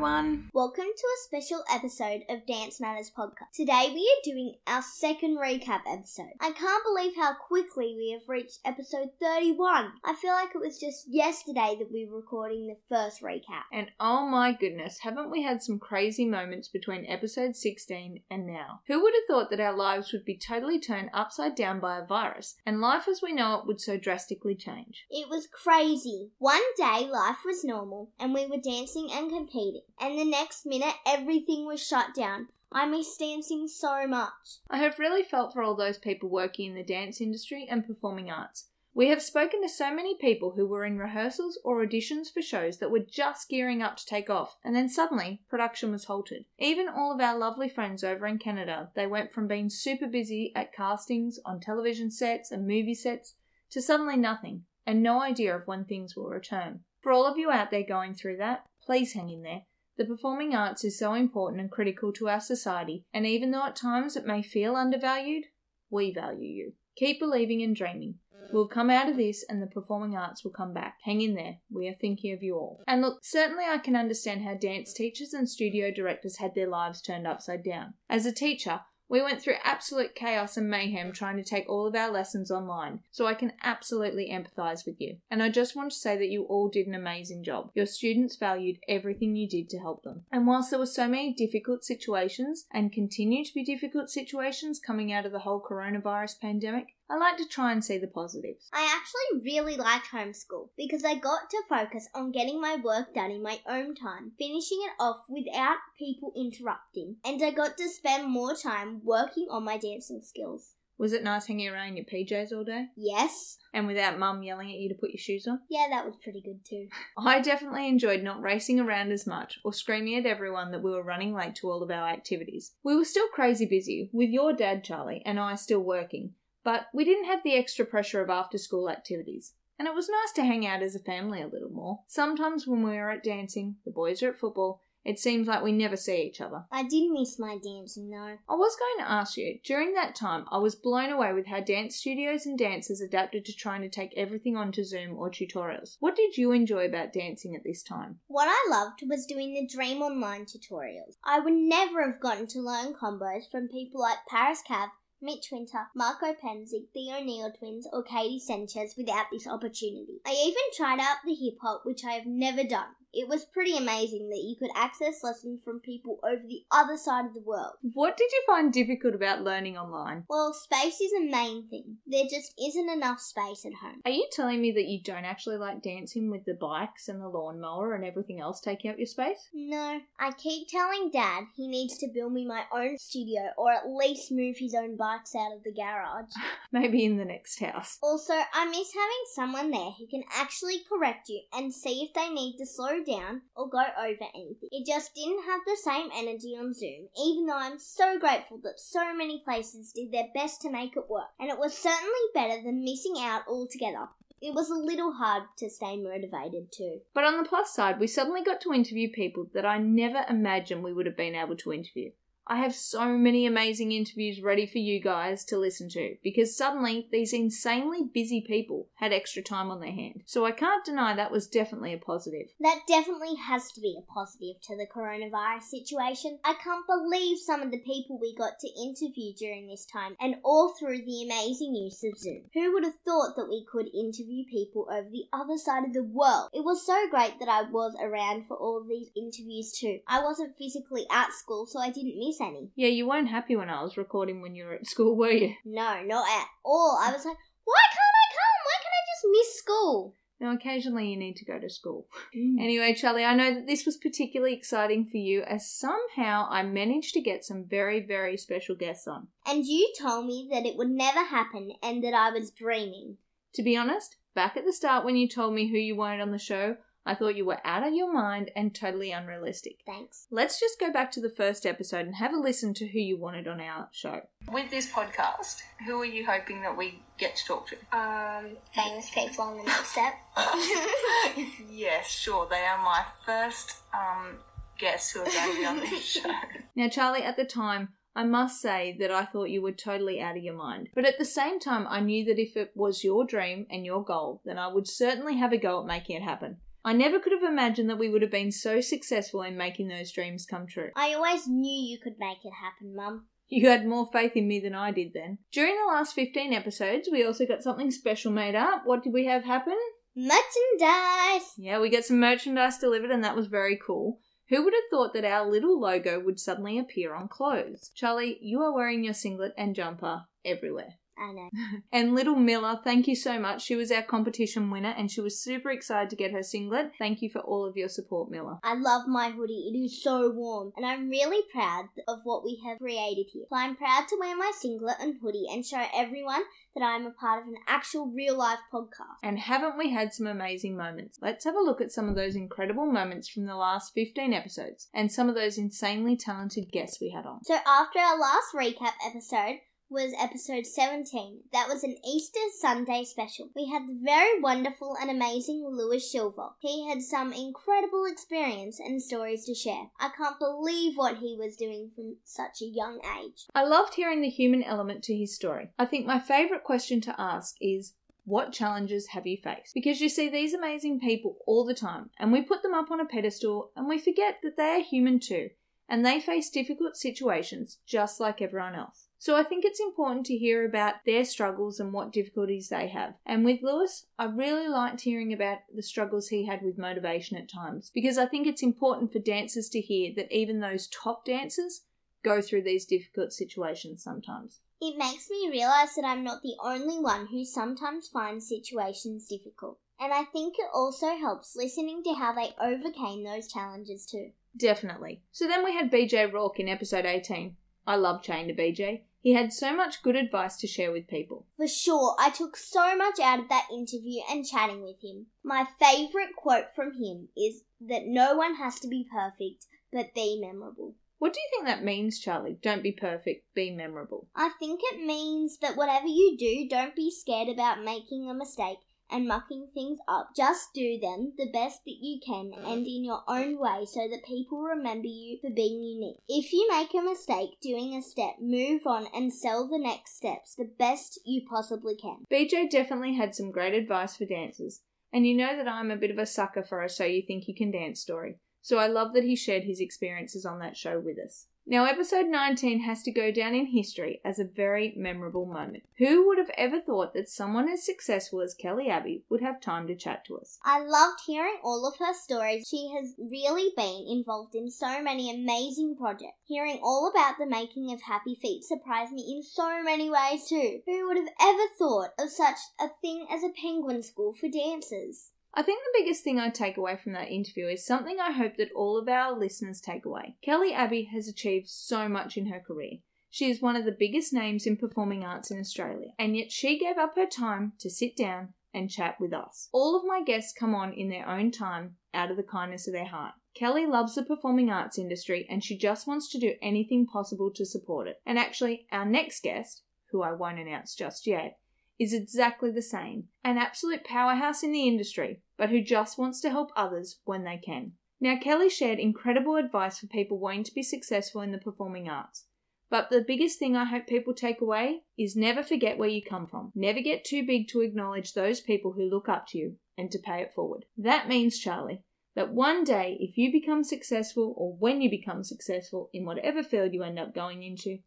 everyone. Welcome to a special episode of Dance Matters podcast. Today we are doing our second recap episode. I can't believe how quickly we have reached episode 31. I feel like it was just yesterday that we were recording the first recap. And oh my goodness, haven't we had some crazy moments between episode 16 and now? Who would have thought that our lives would be totally turned upside down by a virus and life as we know it would so drastically change? It was crazy. One day life was normal and we were dancing and competing, and the next minute everything was shut down. I miss dancing so much. I have really felt for all those people working in the dance industry and performing arts. We have spoken to so many people who were in rehearsals or auditions for shows that were just gearing up to take off, and then suddenly production was halted. Even all of our lovely friends over in Canada, they went from being super busy at castings on television sets and movie sets to suddenly nothing and no idea of when things will return. For all of you out there going through that, please hang in there. The performing arts is so important and critical to our society, and even though at times it may feel undervalued, we value you. Keep believing and dreaming. We'll come out of this and the performing arts will come back. Hang in there. We are thinking of you all. And look, certainly I can understand how dance teachers and studio directors had their lives turned upside down. As a teacher, we went through absolute chaos and mayhem trying to take all of our lessons online, so I can absolutely empathise with you. And I just want to say that you all did an amazing job. Your students valued everything you did to help them. And whilst there were so many difficult situations and continue to be difficult situations coming out of the whole coronavirus pandemic, I like to try and see the positives. I actually really liked homeschool because I got to focus on getting my work done in my own time, finishing it off without people interrupting, and I got to spend more time working on my dancing skills. Was it nice hanging around in your PJs all day? Yes. And without mum yelling at you to put your shoes on? Yeah, that was pretty good too. I definitely enjoyed not racing around as much or screaming at everyone that we were running late to all of our activities. We were still crazy busy, with your dad, Charlie, and I still working, but we didn't have the extra pressure of after school activities. And it was nice to hang out as a family a little more. Sometimes when we are at dancing, the boys are at football, it seems like we never see each other. I did miss my dancing though. I was going to ask you, during that time, I was blown away with how dance studios and dancers adapted to trying to take everything onto Zoom or tutorials. What did you enjoy about dancing at this time? What I loved was doing the Dream Online tutorials. I would never have gotten to learn combos from people like Paris Cav, Mitch Winter, Marco Panzic, the O'Neill twins, or Katie Sanchez without this opportunity. I even tried out the hip hop, which I have never done. It was pretty amazing that you could access lessons from people over the other side of the world. What did you find difficult about learning online? Well, space is a main thing. There just isn't enough space at home. Are you telling me that you don't actually like dancing with the bikes and the lawnmower and everything else taking up your space? No. I keep telling Dad he needs to build me my own studio or at least move his own bikes out of the garage. Maybe in the next house. Also, I miss having someone there who can actually correct you and see if they need to slow down or go over anything. It just didn't have the same energy on Zoom, even though I'm so grateful that so many places did their best to make it work. And it was certainly better than missing out altogether. It was a little hard to stay motivated too. But on the plus side, we suddenly got to interview people that I never imagined we would have been able to interview. I have so many amazing interviews ready for you guys to listen to because suddenly these insanely busy people had extra time on their hand. So I can't deny that was definitely a positive. That definitely has to be a positive to the coronavirus situation. I can't believe some of the people we got to interview during this time and all through the amazing use of Zoom. Who would have thought that we could interview people over the other side of the world? It was so great that I was around for all these interviews too. I wasn't physically at school, so I didn't miss any. Yeah, you weren't happy when I was recording when you were at school, were you? No, not at all. I was like, why can't I come? Why can I just miss school? Now, occasionally you need to go to school. Mm. Anyway, Charlie, I know that this was particularly exciting for you as somehow I managed to get some very, very special guests on. And you told me that it would never happen and that I was dreaming. To be honest, back at the start when you told me who you wanted on the show, I thought you were out of your mind and totally unrealistic. Thanks. Let's just go back to the first episode and have a listen to who you wanted on our show. With this podcast, who are you hoping that we get to talk to? Um, famous people on the next step. yes, sure. They are my first um, guests who are going to be on this show. Now, Charlie, at the time, I must say that I thought you were totally out of your mind. But at the same time, I knew that if it was your dream and your goal, then I would certainly have a go at making it happen. I never could have imagined that we would have been so successful in making those dreams come true. I always knew you could make it happen, Mum. You had more faith in me than I did then. During the last 15 episodes, we also got something special made up. What did we have happen? Merchandise! Yeah, we got some merchandise delivered, and that was very cool. Who would have thought that our little logo would suddenly appear on clothes? Charlie, you are wearing your singlet and jumper everywhere. I know. And little Miller, thank you so much. She was our competition winner and she was super excited to get her singlet. Thank you for all of your support, Miller. I love my hoodie. It is so warm, and I'm really proud of what we have created here. So I'm proud to wear my singlet and hoodie and show everyone that I'm a part of an actual real life podcast. And haven't we had some amazing moments? Let's have a look at some of those incredible moments from the last 15 episodes and some of those insanely talented guests we had on. So after our last recap episode was episode 17. That was an Easter Sunday special. We had the very wonderful and amazing Lewis Silver. He had some incredible experience and stories to share. I can't believe what he was doing from such a young age. I loved hearing the human element to his story. I think my favourite question to ask is what challenges have you faced? Because you see these amazing people all the time, and we put them up on a pedestal and we forget that they are human too, and they face difficult situations just like everyone else. So I think it's important to hear about their struggles and what difficulties they have. And with Lewis, I really liked hearing about the struggles he had with motivation at times because I think it's important for dancers to hear that even those top dancers go through these difficult situations sometimes. It makes me realize that I'm not the only one who sometimes finds situations difficult. And I think it also helps listening to how they overcame those challenges too. Definitely. So then we had BJ Rourke in episode 18. I love chatting to BJ. He had so much good advice to share with people. For sure, I took so much out of that interview and chatting with him. My favourite quote from him is that no one has to be perfect, but be memorable. What do you think that means, Charlie? Don't be perfect, be memorable. I think it means that whatever you do, don't be scared about making a mistake and mucking things up. Just do them the best that you can and in your own way so that people remember you for being unique. If you make a mistake doing a step, move on and sell the next steps the best you possibly can. BJ definitely had some great advice for dancers, and you know that I'm a bit of a sucker for a So You Think You Can Dance story, so I love that he shared his experiences on that show with us. Now, episode 19 has to go down in history as a very memorable moment. Who would have ever thought that someone as successful as Kelly Abbey would have time to chat to us? I loved hearing all of her stories. She has really been involved in so many amazing projects. Hearing all about the making of Happy Feet surprised me in so many ways too. Who would have ever thought of such a thing as a penguin school for dancers? I think the biggest thing I take away from that interview is something I hope that all of our listeners take away. Kelly Abbey has achieved so much in her career. She is one of the biggest names in performing arts in Australia, and yet she gave up her time to sit down and chat with us. All of my guests come on in their own time out of the kindness of their heart. Kelly loves the performing arts industry and she just wants to do anything possible to support it. And actually, our next guest, who I won't announce just yet, is exactly the same an absolute powerhouse in the industry, but who just wants to help others when they can. Now, Kelly shared incredible advice for people wanting to be successful in the performing arts. But the biggest thing I hope people take away is never forget where you come from. Never get too big to acknowledge those people who look up to you and to pay it forward. That means, Charlie, that one day if you become successful or when you become successful in whatever field you end up going into,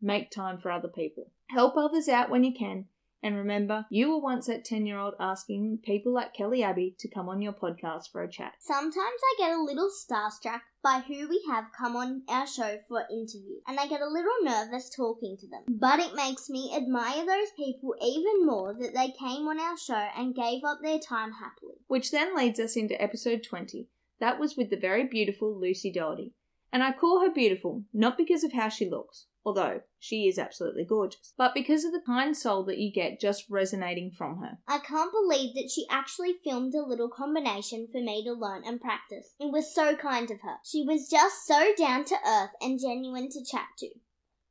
make time for other people. Help others out when you can and remember, you were once that 10 year old asking people like Kelly Abbey to come on your podcast for a chat. Sometimes I get a little starstruck by who we have come on our show for interview, and I get a little nervous talking to them. But it makes me admire those people even more that they came on our show and gave up their time happily. Which then leads us into episode 20. That was with the very beautiful Lucy Doherty. And I call her beautiful not because of how she looks, although she is absolutely gorgeous, but because of the kind soul that you get just resonating from her. I can't believe that she actually filmed a little combination for me to learn and practice. It was so kind of her. She was just so down to earth and genuine to chat to.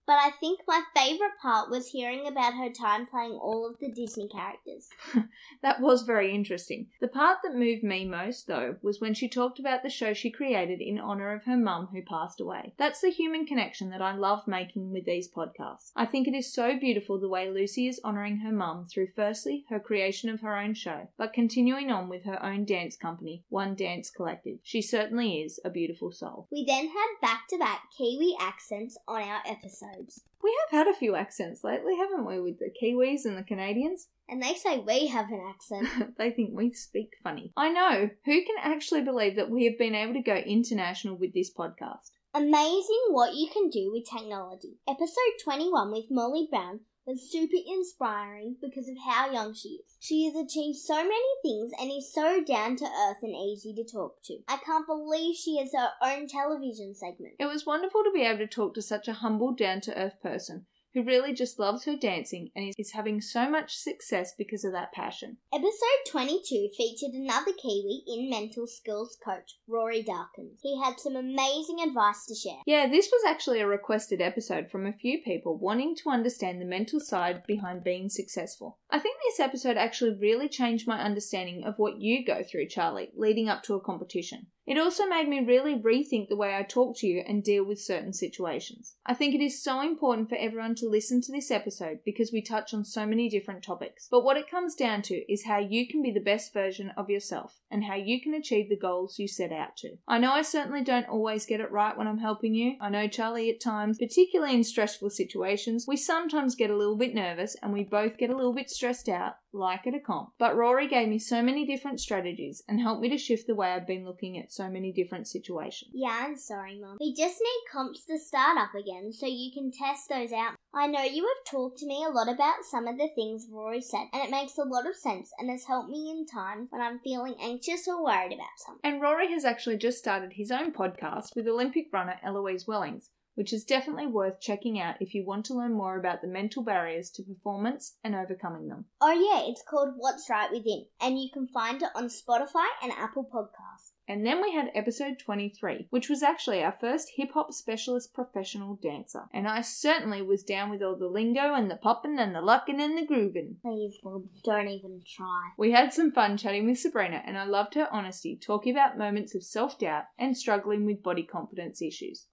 But I think my favourite part was hearing about her time playing all of the Disney characters. That was very interesting. The part that moved me most, though, was when she talked about the show she created in honour of her mum who passed away. That's the human connection that I love making with these podcasts. I think it is so beautiful the way Lucy is honouring her mum through firstly her creation of her own show, but continuing on with her own dance company, One Dance Collective. She certainly is a beautiful soul. We then had back to back Kiwi accents on our episodes. We have had a few accents lately, haven't we, with the Kiwis and the Canadians? And they say we have an accent. they think we speak funny. I know. Who can actually believe that we have been able to go international with this podcast? Amazing what you can do with technology. Episode 21 with Molly Brown was super inspiring because of how young she is. She has achieved so many things and is so down to earth and easy to talk to. I can't believe she has her own television segment. It was wonderful to be able to talk to such a humble, down to earth person who really just loves her dancing and is having so much success because of that passion. Episode 22 featured another Kiwi in mental skills coach, Rory Darkins. He had some amazing advice to share. Yeah, this was actually a requested episode from a few people wanting to understand the mental side behind being successful. I think this episode actually really changed my understanding of what you go through, Charlie, leading up to a competition. It also made me really rethink the way I talk to you and deal with certain situations. I think it is so important for everyone to listen to this episode because we touch on so many different topics. But what it comes down to is how you can be the best version of yourself and how you can achieve the goals you set out to. I know I certainly don't always get it right when I'm helping you. I know Charlie at times, particularly in stressful situations, we sometimes get a little bit nervous and we both get a little bit stressed out like at a comp. But Rory gave me so many different strategies and helped me to shift the way I've been looking at so many different situations. Yeah, I'm sorry, Mum. We just need comps to start up again so you can test those out. I know you have talked to me a lot about some of the things Rory said, and it makes a lot of sense and has helped me in times when I'm feeling anxious or worried about something. And Rory has actually just started his own podcast with Olympic runner Eloise Wellings, which is definitely worth checking out if you want to learn more about the mental barriers to performance and overcoming them. Oh, yeah, it's called What's Right Within, and you can find it on Spotify and Apple Podcasts. And then we had episode 23, which was actually our first hip hop specialist professional dancer. And I certainly was down with all the lingo and the poppin' and the lockin' and the groovin'. Please, don't even try. We had some fun chatting with Sabrina, and I loved her honesty, talking about moments of self doubt and struggling with body confidence issues.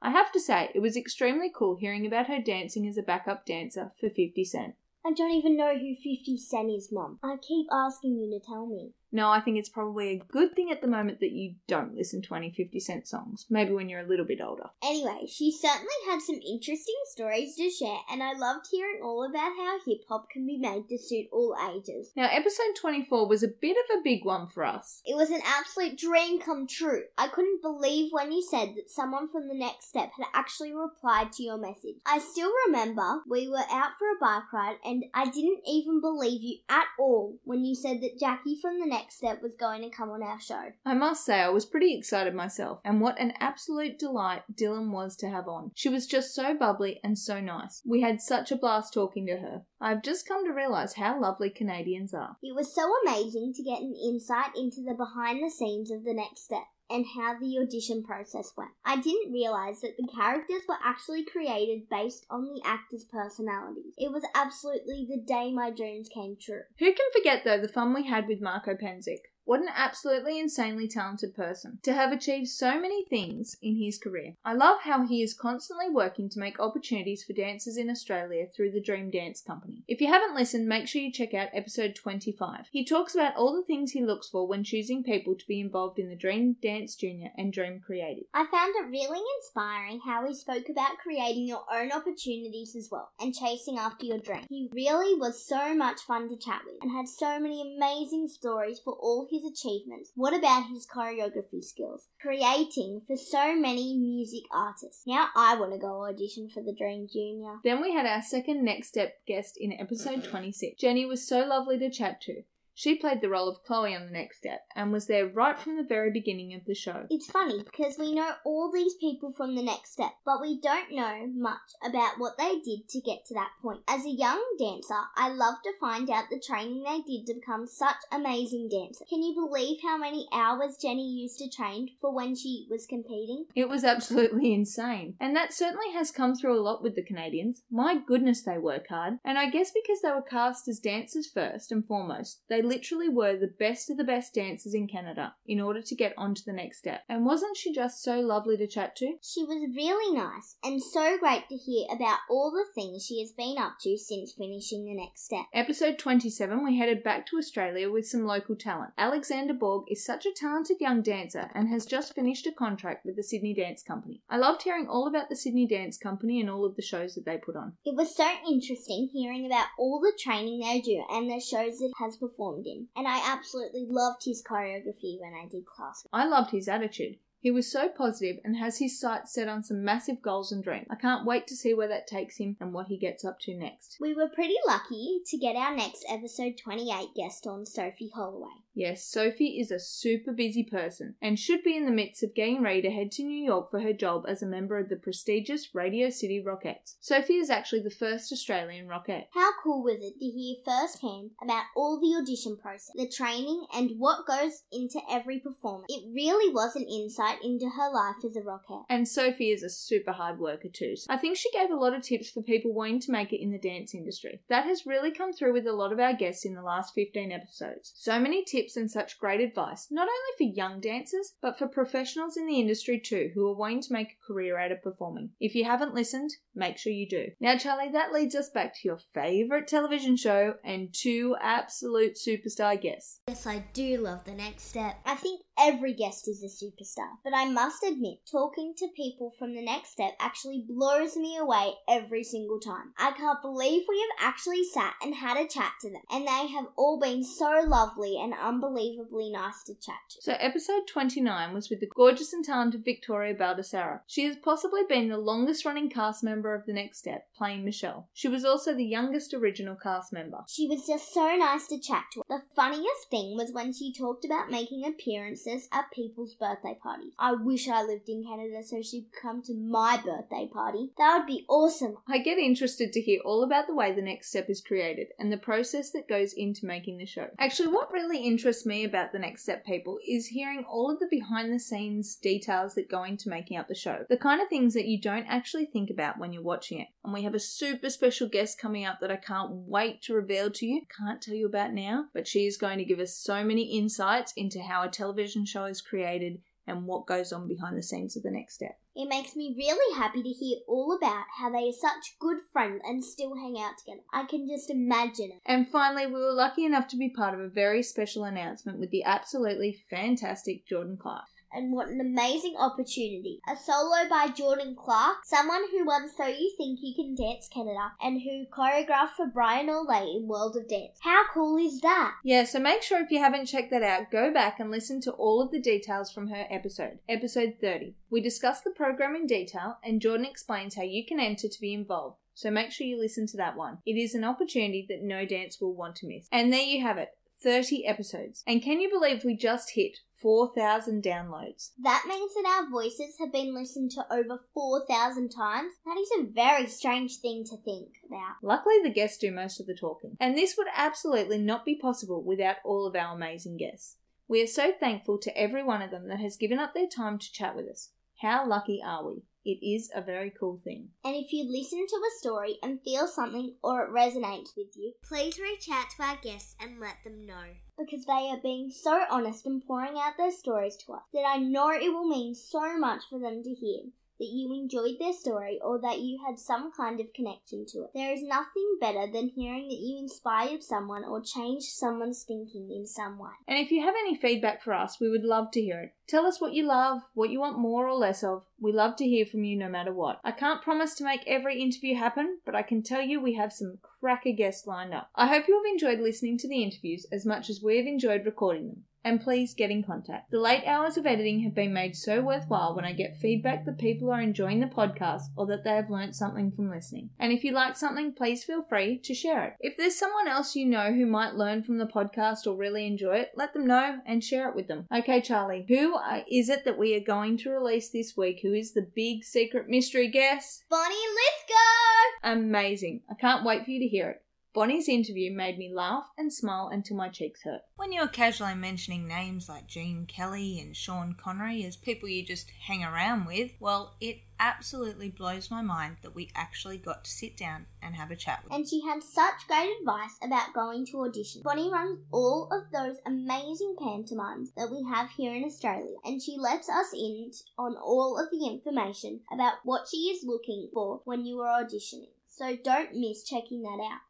I have to say, it was extremely cool hearing about her dancing as a backup dancer for 50 Cent. I don't even know who 50 Cent is, Mum. I keep asking you to tell me. No, I think it's probably a good thing at the moment that you don't listen to any 50 Cent songs. Maybe when you're a little bit older. Anyway, she certainly had some interesting stories to share, and I loved hearing all about how hip hop can be made to suit all ages. Now, episode 24 was a bit of a big one for us. It was an absolute dream come true. I couldn't believe when you said that someone from the next step had actually replied to your message. I still remember we were out for a bike ride, and I didn't even believe you at all when you said that Jackie from the next step was going to come on our show. I must say, I was pretty excited myself, and what an absolute delight Dylan was to have on. She was just so bubbly and so nice. We had such a blast talking to her. I've just come to realise how lovely Canadians are. It was so amazing to get an insight into the behind the scenes of the next step and how the audition process went. I didn't realise that the characters were actually created based on the actors' personalities. It was absolutely the day my dreams came true. Who can forget, though, the fun we had with Marco Panzic? What an absolutely insanely talented person to have achieved so many things in his career. I love how he is constantly working to make opportunities for dancers in Australia through the Dream Dance Company. If you haven't listened, make sure you check out episode 25. He talks about all the things he looks for when choosing people to be involved in the Dream Dance Junior and Dream Creative. I found it really inspiring how he spoke about creating your own opportunities as well and chasing after your dream. He really was so much fun to chat with and had so many amazing stories for all his achievements. What about his choreography skills? Creating for so many music artists. Now I want to go audition for the Dream Junior. Then we had our second next step guest in episode 26. Jenny was so lovely to chat to. She played the role of Chloe on the next step and was there right from the very beginning of the show. It's funny because we know all these people from the next step, but we don't know much about what they did to get to that point. As a young dancer, I love to find out the training they did to become such amazing dancers. Can you believe how many hours Jenny used to train for when she was competing? It was absolutely insane. And that certainly has come through a lot with the Canadians. My goodness, they work hard. And I guess because they were cast as dancers first and foremost, they literally were the best of the best dancers in Canada in order to get on to the next step. And wasn't she just so lovely to chat to? She was really nice and so great to hear about all the things she has been up to since finishing the next step. Episode 27, we headed back to Australia with some local talent. Alexander Borg is such a talented young dancer and has just finished a contract with the Sydney Dance Company. I loved hearing all about the Sydney Dance Company and all of the shows that they put on. It was so interesting hearing about all the training they do and the shows it has performed in, and I absolutely loved his choreography when I did class. I loved his attitude. He was so positive and has his sights set on some massive goals and dreams. I can't wait to see where that takes him and what he gets up to next. We were pretty lucky to get our next episode 28 guest on, Sophie Holloway. Yes, Sophie is a super busy person and should be in the midst of getting ready to head to New York for her job as a member of the prestigious Radio City Rockettes. Sophie is actually the first Australian Rockette. How cool was it to hear firsthand about all the audition process, the training, and what goes into every performance? It really was an insight into her life as a Rockette. And Sophie is a super hard worker too. So I think she gave a lot of tips for people wanting to make it in the dance industry. That has really come through with a lot of our guests in the last 15 episodes. So many tips tips and such great advice, not only for young dancers, but for professionals in the industry too who are wanting to make a career out of performing. If you haven't listened, make sure you do. Now, Charlie, that leads us back to your favourite television show and two absolute superstar guests. Yes, I do love the next step. I think every guest is a superstar, but I must admit, talking to people from the next step actually blows me away every single time. I can't believe we have actually sat and had a chat to them, and they have all been so lovely and unbelievably nice to chat to. So, episode 29 was with the gorgeous and talented Victoria Baldesarra. She has possibly been the longest running cast member of The Next Step, playing Michelle. She was also the youngest original cast member. She was just so nice to chat to. The funniest thing was when she talked about making appearances at people's birthday parties. I wish I lived in Canada so she could come to my birthday party. That would be awesome. I get interested to hear all about the way The Next Step is created and the process that goes into making the show. Actually, what really interests me about The Next Step people is hearing all of the behind the scenes details that go into making up the show. The kind of things that you don't actually think about when you're watching it. And we have a super special guest coming up that I can't wait to reveal to you. Can't tell you about now, but she is going to give us so many insights into how a television show is created and what goes on behind the scenes of the next step. It makes me really happy to hear all about how they are such good friends and still hang out together. I can just imagine it. And finally, we were lucky enough to be part of a very special announcement with the absolutely fantastic Jordan Clark and what an amazing opportunity. A solo by Jordan Clark, someone who won So You Think You Can Dance Canada and who choreographed for Briar Nolet in World of Dance. How cool is that? Yeah, so make sure if you haven't checked that out, go back and listen to all of the details from her episode, episode 30. We discuss the program in detail and Jordan explains how you can enter to be involved. So make sure you listen to that one. It is an opportunity that no dance will want to miss. And there you have it. 30 episodes. And can you believe we just hit 4,000 downloads? That means that our voices have been listened to over 4,000 times. That is a very strange thing to think about. Luckily, the guests do most of the talking. And this would absolutely not be possible without all of our amazing guests. We are so thankful to every one of them that has given up their time to chat with us. How lucky are we? It is a very cool thing. And if you listen to a story and feel something or it resonates with you, please reach out to our guests and let them know. Because they are being so honest and pouring out their stories to us that I know it will mean so much for them to hear that you enjoyed their story or that you had some kind of connection to it. There is nothing better than hearing that you inspired someone or changed someone's thinking in some way. And if you have any feedback for us, we would love to hear it. Tell us what you love, what you want more or less of. We love to hear from you no matter what. I can't promise to make every interview happen, but I can tell you we have some cracker guests lined up. I hope you have enjoyed listening to the interviews as much as we have enjoyed recording them. And please get in contact. The late hours of editing have been made so worthwhile when I get feedback that people are enjoying the podcast or that they have learnt something from listening. And if you like something, please feel free to share it. If there's someone else you know who might learn from the podcast or really enjoy it, let them know and share it with them. Okay, Charlie, who uh, it that we are going to release this week? Who is the big secret mystery guest? Bonnie Lythgoe! Amazing. I can't wait for you to hear it. Bonnie's interview made me laugh and smile until my cheeks hurt. When you're casually mentioning names like Gene Kelly and Sean Connery as people you just hang around with, well, it absolutely blows my mind that we actually got to sit down and have a chat with. And she had such great advice about going to audition. Bonnie runs all of those amazing pantomimes that we have here in Australia, and she lets us in on all of the information about what she is looking for when you are auditioning. So don't miss checking that out.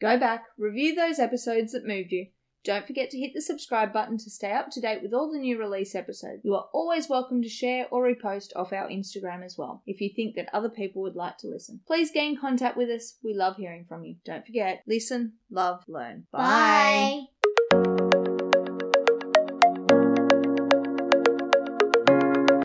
Go back, review those episodes that moved you. Don't forget to hit the subscribe button to stay up to date with all the new release episodes. You are always welcome to share or repost off our Instagram as well if you think that other people would like to listen. Please get in contact with us. We love hearing from you. Don't forget, listen, love, learn. Bye. Bye.